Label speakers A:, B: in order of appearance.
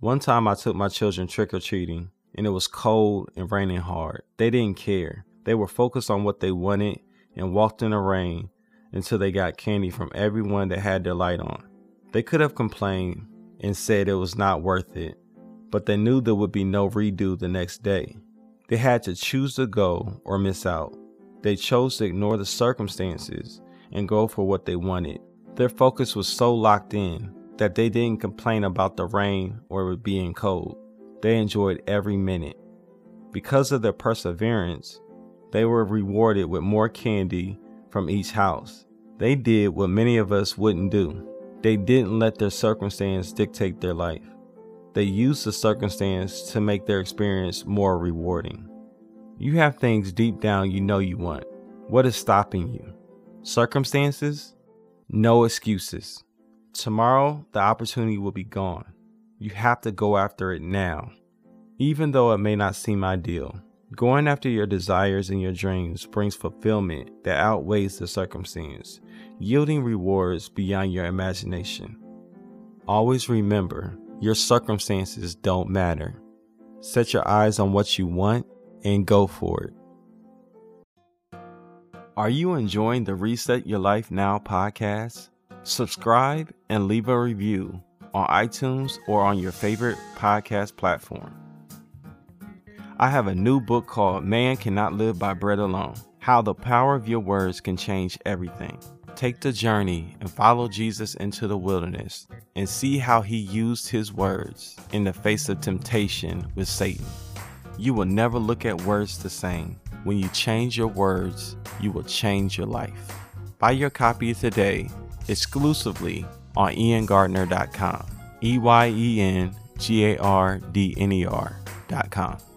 A: One time I took my children trick or treating and it was cold and raining hard. They didn't care. They were focused on what they wanted and walked in the rain until they got candy from everyone that had their light on. They could have complained and said it was not worth it, but they knew there would be no redo the next day. They had to choose to go or miss out. They chose to ignore the circumstances and go for what they wanted. Their focus was so locked in that they didn't complain about the rain or it being cold. They enjoyed every minute. Because of their perseverance, they were rewarded with more candy from each house. They did what many of us wouldn't do. They didn't let their circumstance dictate their life. They used the circumstance to make their experience more rewarding. You have things deep down you know you want. What is stopping you? Circumstances? No excuses. Tomorrow, the opportunity will be gone. You have to go after it now. Even though it may not seem ideal, going after your desires and your dreams brings fulfillment that outweighs the circumstance, yielding rewards beyond your imagination. Always remember, your circumstances don't matter. Set your eyes on what you want and go for it. Are you enjoying the Reset Your Life Now podcast? Subscribe and leave a review on iTunes or on your favorite podcast platform. I have a new book called Man Cannot Live by Bread Alone How the Power of Your Words Can Change Everything. Take the journey and follow Jesus into the wilderness and see how he used his words in the face of temptation with Satan. You will never look at words the same. When you change your words, you will change your life. Buy your copy today exclusively on eyengardner.com. E Y E N G A R D N E R.com.